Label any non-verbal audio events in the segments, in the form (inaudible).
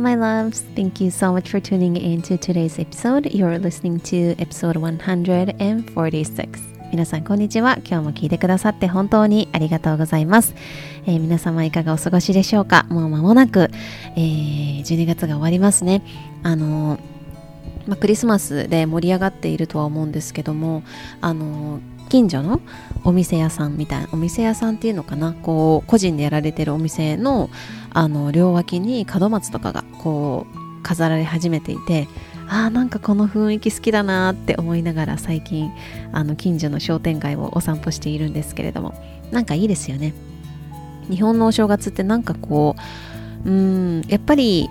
My loves. Thank you so much for tuning in to today's episode. You're listening to episode 146. 皆さん、こんにちは。今日も聞いてくださって本当にありがとうございます。えー、皆様いかがお過ごしでしょうか？もう間もなく、えー、12月が終わりますね。あのー、まあ、クリスマスで盛り上がっているとは思うんですけども、あのー近所のお店屋さんみたいなお店屋さんっていうのかな。こう個人でやられてるお店のあの両脇に門松とかがこう飾られ始めていてあーなんかこの雰囲気好きだなって思いながら最近あの近所の商店街をお散歩しているんですけれどもなんかいいですよね。日本のお正月ってなんかこううんやっぱり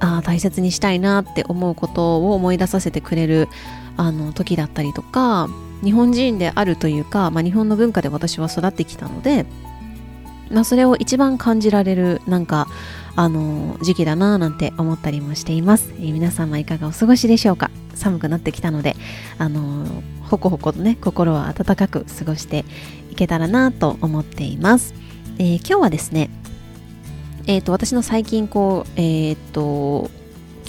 あ大切にしたいなって思うことを思い出させてくれるあの時だったりとか日本人であるというか、まあ、日本の文化で私は育ってきたので、まあ、それを一番感じられるなんかあの時期だなぁなんて思ったりもしています、えー、皆様いかがお過ごしでしょうか？寒くなってきたのであのほこほことね心は温かく過ごしていけたらなと思っています、えー、今日はですねえーと、私の最近こう、えーと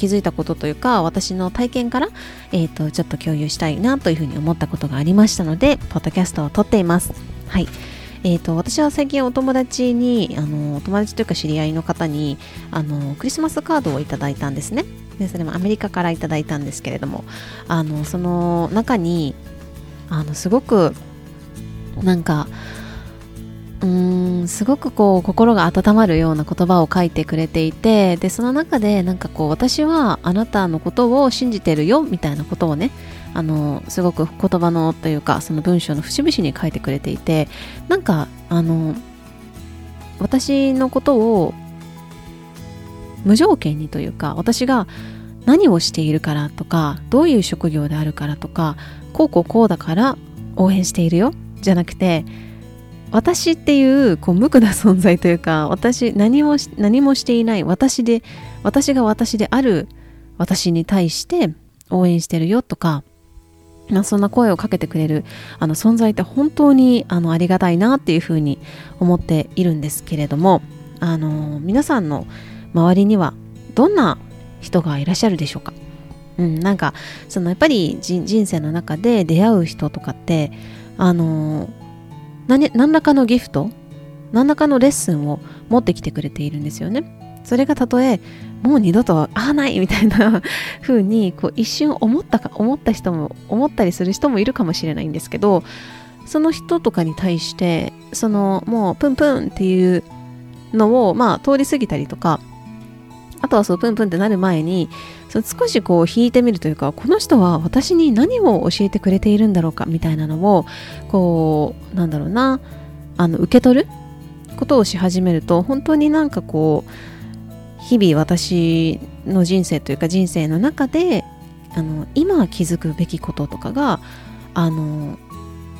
気づいたことというか私の体験から、えーと、ちょっと共有したいなというふうに思ったことがありましたのでポッドキャストを撮っています。はい。えーと、私は最近お友達にあのお友達というか知り合いの方にあのクリスマスカードをいただいたんですね。でそれもアメリカからいただいたんですけれどもあのその中にあのすごくなんかうーんすごくこう心が温まるような言葉を書いてくれていてでその中でなんかこう私はあなたのことを信じてるよみたいなことをねあのすごく言葉のというかその文章の節々に書いてくれていてなんかあの私のことを無条件にというか私が何をしているからとかどういう職業であるからとかこうこうこうだから応援しているよじゃなくて私っていうこう無垢な存在というか私何も何もしていない私で私が私である私に対して応援してるよとか、まあ、そんな声をかけてくれるあの存在って本当にあのありがたいなっていうふうに思っているんですけれどもあの皆さんの周りにはどんな人がいらっしゃるでしょうか、うん、なんかそのやっぱり人生の中で出会う人とかってあの何何らかのギフト何らかのレッスンを持ってきてくれているんですよね。それがたとえもう二度と会わないみたいな (laughs) 風にこう一瞬思ったか思った人も思ったりする人もいるかもしれないんですけどその人とかに対してそのもうプンプンっていうのをまあ通り過ぎたりとかあとはそうプンプンってなる前にそ少しこう引いてみるというかこの人は私に何を教えてくれているんだろうかみたいなのをこうなんだろうなあの受け取ることをし始めると本当になんかこう日々私の人生というか人生の中であの今気づくべきこととかがあの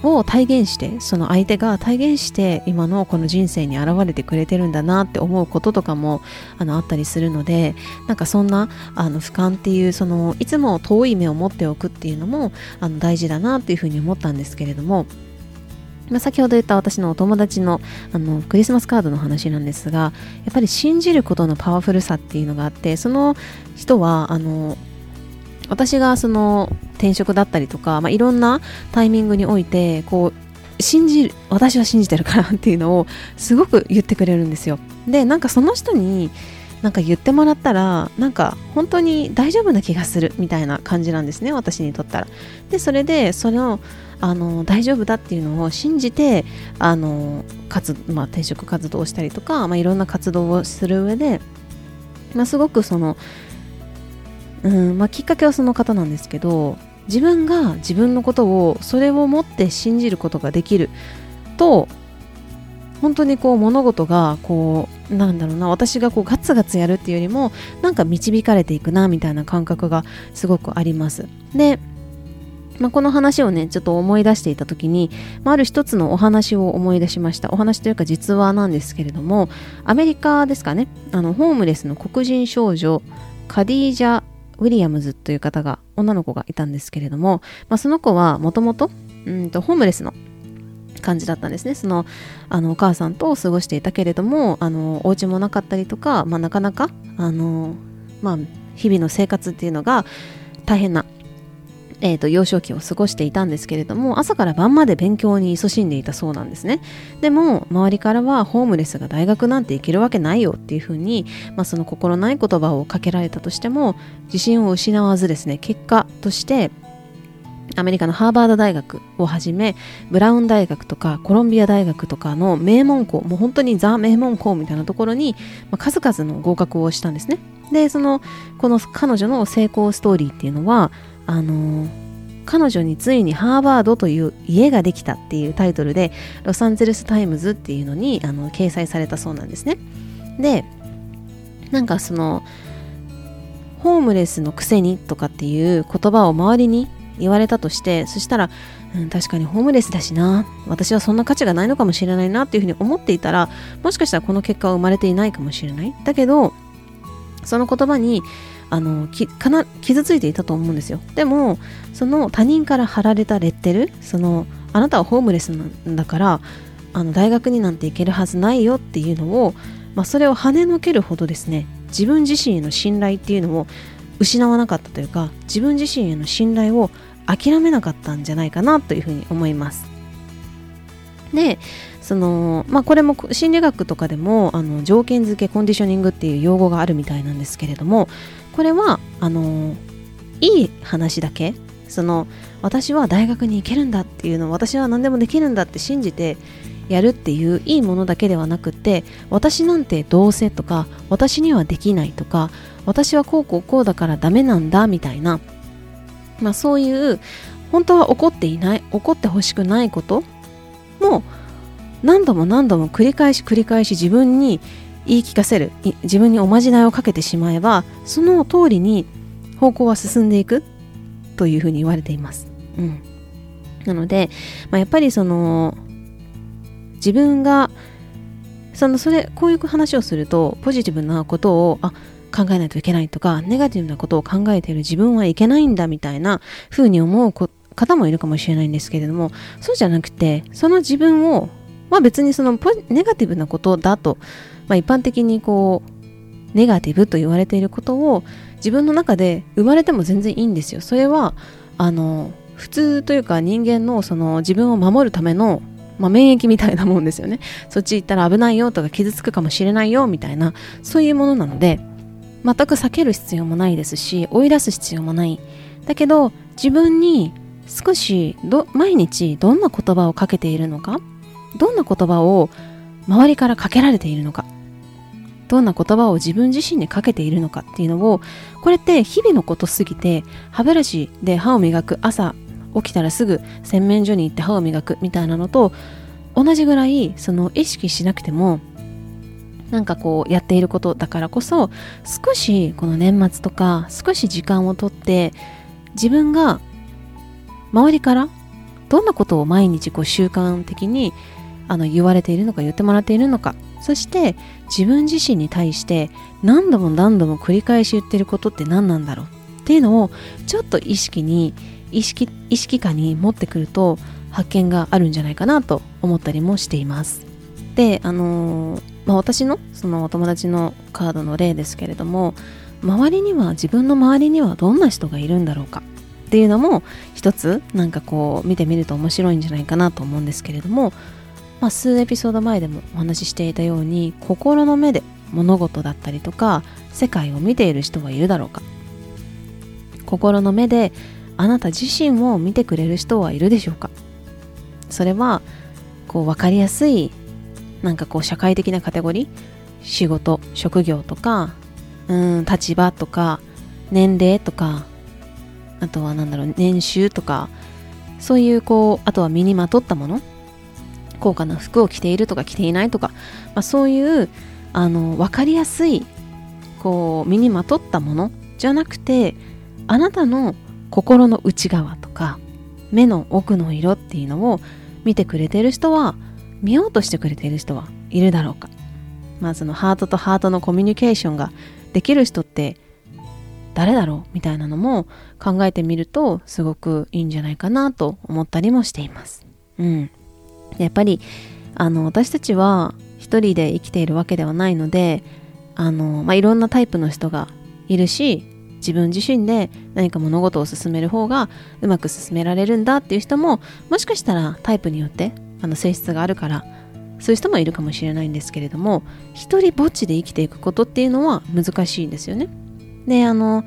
を体現してその相手が体現して今のこの人生に現れてくれてるんだなって思うこととかもあのあったりするのでなんかそんなあの俯瞰っていうそのいつも遠い目を持っておくっていうのもあの大事だなっていうふうに思ったんですけれどもまあ、先ほど言った私のお友達のあのクリスマスカードの話なんですがやっぱり信じることのパワフルさっていうのがあってその人はあの私がその転職だったりとか、まあ、いろんなタイミングにおいてこう信じる私は信じてるからっていうのをすごく言ってくれるんですよ。でなんかその人になんか言ってもらったらなんか本当に大丈夫な気がするみたいな感じなんですね私にとったら。でそれでそのあの大丈夫だっていうのを信じてあの活、まあ、転職活動をしたりとか、まあ、いろんな活動をする上で、まあ、すごくそのうんまあ、きっかけはその方なんですけど自分が自分のことをそれをもって信じることができると本当にこう物事がこうなんだろうな私がこうガツガツやるっていうよりもなんか導かれていくなみたいな感覚がすごくあります。で、まあ、この話をねちょっと思い出していた時に、まあ、ある一つのお話を思い出しました。お話というか実話なんですけれどもアメリカですかね。あのホームレスの黒人少女カディージャウィリアムズという方が女の子がいたんですけれども、まあ、その子はもともとホームレスの感じだったんですね。そのあのお母さんと過ごしていたけれどもあのお家もなかったりとか、まあ、なかなかあの、まあ、日々の生活っていうのが大変な、えーと、幼少期を過ごしていたんですけれども朝から晩まで勉強に勤しんでいたそうなんですね。でも周りからはホームレスが大学なんて行けるわけないよっていうふうに、まあ、その心ない言葉をかけられたとしても自信を失わずですね結果としてアメリカのハーバード大学をはじめブラウン大学とかコロンビア大学とかの名門校もう本当にザ名門校みたいなところに、まあ、数々の合格をしたんですね。でそのこの彼女の成功ストーリーっていうのはあの彼女についにハーバードという家ができたっていうタイトルでロサンゼルス・タイムズっていうのにあの掲載されたそうなんですね。でなんかそのホームレスのくせにとかっていう言葉を周りに言われたとしてそしたら、うん、確かにホームレスだしな私はそんな価値がないのかもしれないなっていうふうに思っていたらもしかしたらこの結果は生まれていないかもしれない。だけどその言葉にあのきかな傷ついていたと思うんですよでもその他人から貼られたレッテルそのあなたはホームレスなんだからあの大学になんて行けるはずないよっていうのを、まあ、それを跳ねのけるほどですね自分自身への信頼っていうのを失わなかったというか自分自身への信頼を諦めなかったんじゃないかなというふうに思います。でそのまあこれも心理学とかでもあの条件付けコンディショニングっていう用語があるみたいなんですけれどもこれはあのいい話だけその私は大学に行けるんだっていうの私は何でもできるんだって信じてやるっていういいものだけではなくて私なんてどうせとか私にはできないとか私はこうこうこうだからダメなんだみたいな、まあ、そういう本当は起こっていない起こってほしくないことも何度も何度も繰り返し繰り返し自分に言い聞かせる自分におまじないをかけてしまえばその通りに方向は進んでいくというふうに言われています。うん、なので、まあ、やっぱりその自分がそのそれこういう話をするとポジティブなことをあ考えないといけないとかネガティブなことを考えている自分はいけないんだみたいな風に思う方もいるかもしれないんですけれどもそうじゃなくてその自分をまあ別にそのネガティブなことだと、まあ、一般的にこうネガティブと言われていることを自分の中で生まれても全然いいんですよそれはあの普通というか人間のその自分を守るためのまあ、免疫みたいなもんですよね。そっち行ったら危ないよとか傷つくかもしれないよみたいな、そういうものなので、全く避ける必要もないですし、追い出す必要もない。だけど、自分に少し毎日どんな言葉をかけているのか、どんな言葉を周りからかけられているのか、どんな言葉を自分自身にかけているのかっていうのを、これって日々のことすぎて、歯ブラシで歯を磨く朝起きたらすぐ洗面所に行って歯を磨くみたいなのと同じぐらいその意識しなくてもなんかこうやっていることだからこそ少しこの年末とか少し時間をとって自分が周りからどんなことを毎日こう習慣的にあの言われているのか言ってもらっているのか。そして自分自身に対して何度も何度も繰り返し言ってることって何なんだろう？っていうのをちょっと意識に意識意識下に持ってくると発見があるんじゃないかなと思ったりもしています。であのー、まあ、私のそのお友達のカードの例ですけれども周りには自分の周りにはどんな人がいるんだろうか？っていうのも一つなんかこう見てみると面白いんじゃないかなと思うんですけれども、まあ、数エピソード前でもお話ししていたように心の目で物事だったりとか世界を見ている人はいるだろうか。心の目であなた自身を見てくれる人はいるでしょうか。それはこう分かりやすいなんかこう社会的なカテゴリー仕事職業とかうん立場とか年齢とかあとは何だろう年収とかそういうこうあとは身にまとったもの高価な服を着ているとか着ていないとか、まあ、そういうあの分かりやすいこう身にまとったものじゃなくてあなたの心の内側とか目の奥の色っていうのを見てくれてる人は見ようとしてくれている人はいるだろうかまあそのハートとハートのコミュニケーションができる人って誰だろうみたいなのも考えてみるとすごくいいんじゃないかなと思ったりもしています。うん。やっぱりあの私たちは一人で生きているわけではないのであの、まあ、いろんなタイプの人がいるし自分自身で何か物事を進める方がうまく進められるんだっていう人ももしかしたらタイプによってあの性質があるからそういう人もいるかもしれないんですけれども一人ぼっちで生きていくことっていうのは難しいんですよね。であの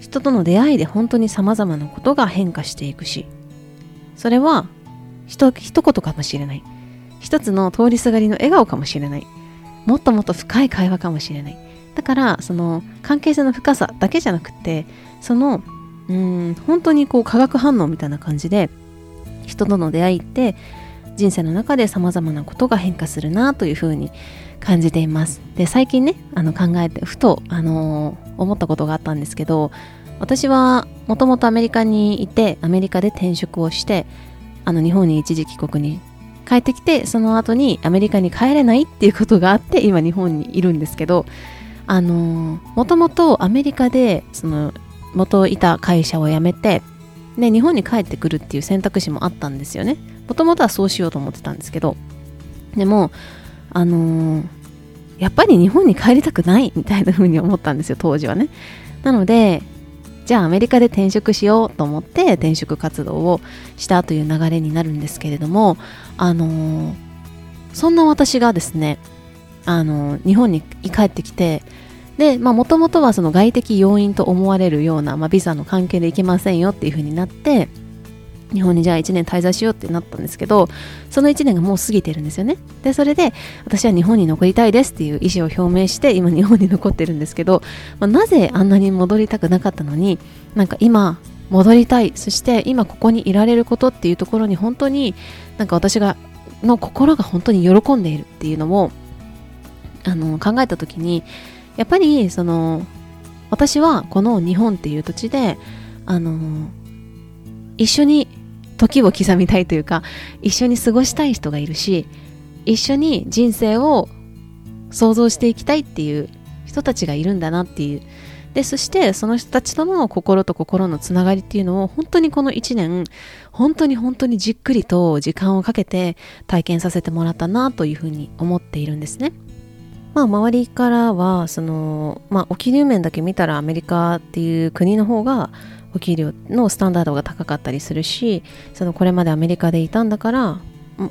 人との出会いで本当に様々なことが変化していくしそれはひと一言かもしれない。一つの通りすがりの笑顔かもしれない。もっともっと深い会話かもしれない。だからその関係性の深さだけじゃなくてそのうん本当にこう化学反応みたいな感じで人との出会いって人生の中で様々なことが変化するなというふうに感じています。で最近ねあの考えてふと、あのー、思ったことがあったんですけど私はもともとアメリカにいてアメリカで転職をしてあの日本に一時帰国に帰ってきてその後にアメリカに帰れないっていうことがあって今日本にいるんですけどあのもともとアメリカでその元いた会社を辞めてで日本に帰ってくるっていう選択肢もあったんですよね。もともとはそうしようと思ってたんですけどでもあの、やっぱり日本に帰りたくないみたいな風に思ったんですよ当時はね。なのでじゃあアメリカで転職しようと思って転職活動をしたという流れになるんですけれどもあの、そんな私がですねあの、日本に帰ってきてでもともとはその外的要因と思われるような、まあ、ビザの関係で行けませんよっていうふうになって日本にじゃあ1年滞在しようってなったんですけどその1年がもう過ぎてるんですよね。でそれで私は日本に残りたいですっていう意思を表明して今日本に残ってるんですけど、まあ、なぜあんなに戻りたくなかったのになんか今戻りたいそして今ここにいられることっていうところに本当になんか私がの心が本当に喜んでいるっていうのをあの考えた時にやっぱりその私はこの日本っていう土地であの一緒に時を刻みたいというか一緒に過ごしたい人がいるし一緒に人生を想像していきたいっていう人たちがいるんだなっていうでそしてその人たちとの心と心のつながりっていうのを本当にこの1年本当に本当にじっくりと時間をかけて体験させてもらったなというふうに思っているんですね。まあ周りからはそのまあお給料面だけ見たらアメリカっていう国の方がお給料のスタンダードが高かったりするしそのこれまでアメリカでいたんだから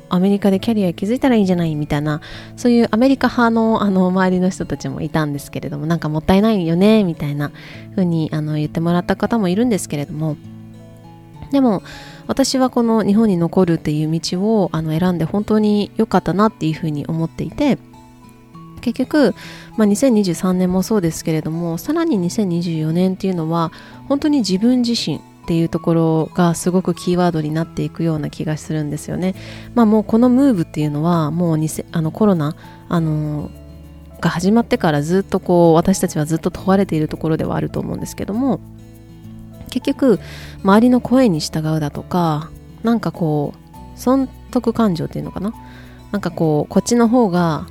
アメリカでキャリア築いたらいいんじゃないみたいなそういうアメリカ派のあの周りの人たちもいたんですけれどもなんかもったいないよねみたいな風にあに言ってもらった方もいるんですけれどもでも私はこの日本に残るっていう道をあの選んで本当に良かったなっていうふうに思っていて結局、まあ、2023年もそうですけれどもさらに2024年っていうのは本当に自分自身っていうところがすごくキーワードになっていくような気がするんですよね。まあもうこのムーブっていうのはもうあのコロナあのが始まってからずっとこう私たちはずっと問われているところではあると思うんですけども結局周りの声に従うだとかなんかこう損得感情っていうのかな？なんかこうこっちの方が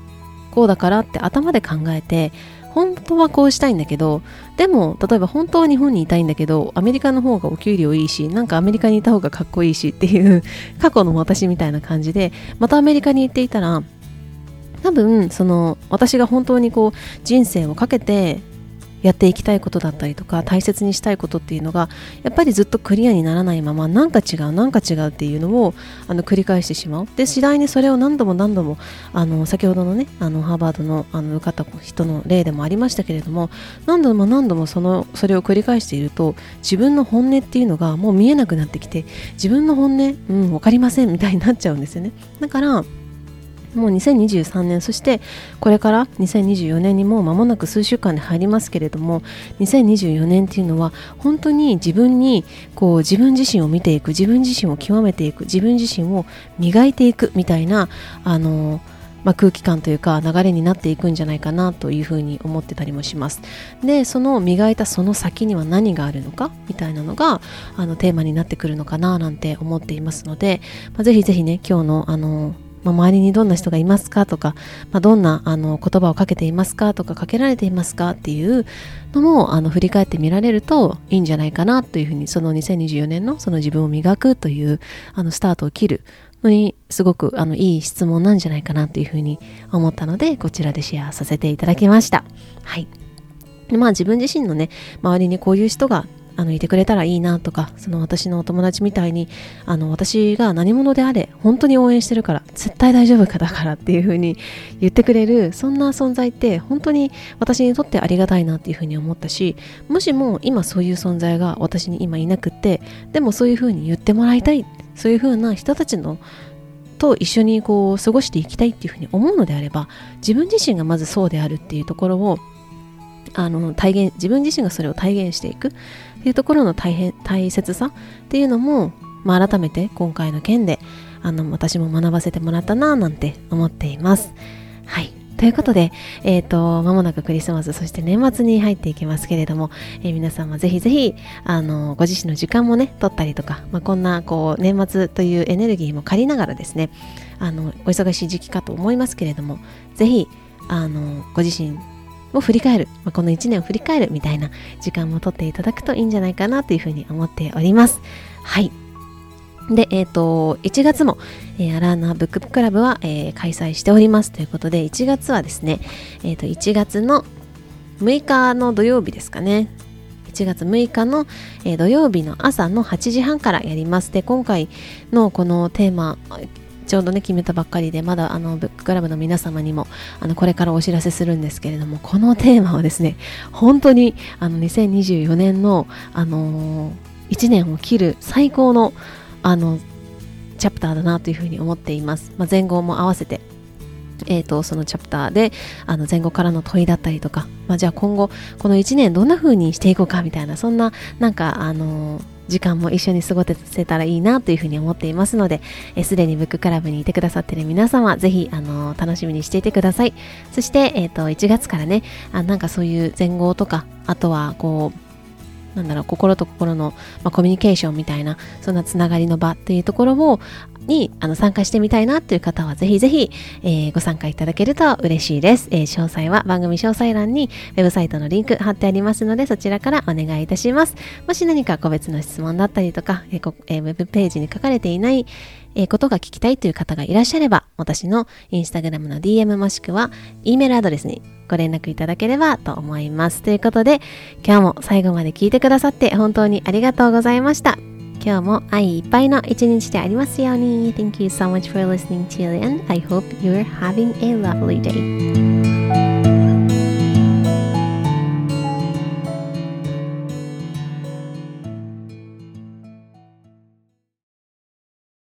こうだからって頭で考えて本当はこうしたいんだけどでも例えば本当は日本にいたいんだけどアメリカの方がお給料いいしなんかアメリカにいた方がかっこいいしっていう (laughs) 過去の私みたいな感じでまたアメリカに行っていたら多分その私が本当にこう人生をかけてやっていきたいことだったりとか大切にしたいことっていうのがやっぱりずっとクリアにならないままなんか違うなんか違うっていうのをあの繰り返してしまう。で次第にそれを何度も何度もあの先ほどのねあのハーバードのあの受かった人の例でもありましたけれども何度も何度もそのそれを繰り返していると自分の本音っていうのがもう見えなくなってきて自分の本音うん分かりませんみたいになっちゃうんですよね。だからもう2023年そしてこれから2024年にもう間もなく数週間で入りますけれども2024年っていうのは本当に自分にこう自分自身を見ていく自分自身を極めていく自分自身を磨いていくみたいなあのまあ、空気感というか流れになっていくんじゃないかなというふうに思ってたりもします。でその磨いたその先には何があるのかみたいなのがあのテーマになってくるのかななんて思っていますので、まあ、ぜひぜひね今日のあのまあ、周りにどんな人がいますかとか、まあ、どんなあの言葉をかけていますかとかかけられていますかっていうのもあの振り返ってみられるといいんじゃないかなというふうにその2024年のその自分を磨くというあのスタートを切るのにすごくあのいい質問なんじゃないかなというふうに思ったのでこちらでシェアさせていただきました。はい。まあ自分自身のね周りにこういう人があのいてくれたらいいなとかその私のお友達みたいにあの私が何者であれ本当に応援してるから絶対大丈夫かだからっていう風に言ってくれるそんな存在って本当に私にとってありがたいなっていう風に思ったしもしも今そういう存在が私に今いなくってでもそういう風に言ってもらいたいそういう風な人たちのと一緒にこう過ごしていきたいっていうふうに思うのであれば自分自身がまずそうであるっていうところをあの体現自分自身がそれを体現していく。いうところの大変大切さっていうのも、まあ、改めて今回の件であの私も学ばせてもらったなぁなんて思っています。はいということで、えっ、ー、と、まもなくクリスマス、そして年末に入っていきますけれども、えー、皆さんもぜひぜひ、あの、ご自身の時間もね、取ったりとか、まあ、こんな、こう、年末というエネルギーも借りながらですね、あの、お忙しい時期かと思いますけれども、ぜひ、あの、ご自身を振り返る、まあ、この1年を振り返るみたいな時間もとっていただくといいんじゃないかなというふうに思っております。はい。で、えっ、ー、と、1月も、えー、アラーナブッククラブは、えー、開催しておりますということで、1月はですね、えっ、と、1月の6日の土曜日ですかね。1月6日の、え土曜日の朝の8時半からやります。で、今回のこのテーマ、ちょうどね決めたばっかりでまだあのブッククラブの皆様にもあのこれからお知らせするんですけれどもこのテーマはですね (laughs) 本当にあの2024年のあのー、1年を切る最高のあのチャプターだなというふうに思っています、まあ、前後も合わせてえーと、そのチャプターであの前後からの問いだったりとか、まあ、じゃあ今後この1年どんな風にしていこうかみたいなそんななんかあの時間も一緒に過ごせたらいいなというふうに思っていますのですでにブッククラブにいてくださっている皆様ぜひあの楽しみにしていてください。そして、えーと、1月からねあなんかそういう前後とかあとはこうなんだろう心と心の、まあ、コミュニケーションみたいなそんなつながりの場っていうところをにあの参加してみたいなという方はぜひぜひ、えー、ご参加いただけると嬉しいです、えー、詳細は番組詳細欄にウェブサイトのリンク貼ってありますのでそちらからお願いいたしますもし何か個別の質問だったりとか、えーえー、ウェブページに書かれていないえー、ことが聞きたいという方がいらっしゃれば、私のインスタグラムの DM もしくは、E メールアドレスにご連絡いただければと思います。ということで、今日も最後まで聞いてくださって本当にありがとうございました。今日も愛いっぱいの一日でありますように。Thank you so much for listening till the end. I hope you're having a lovely day.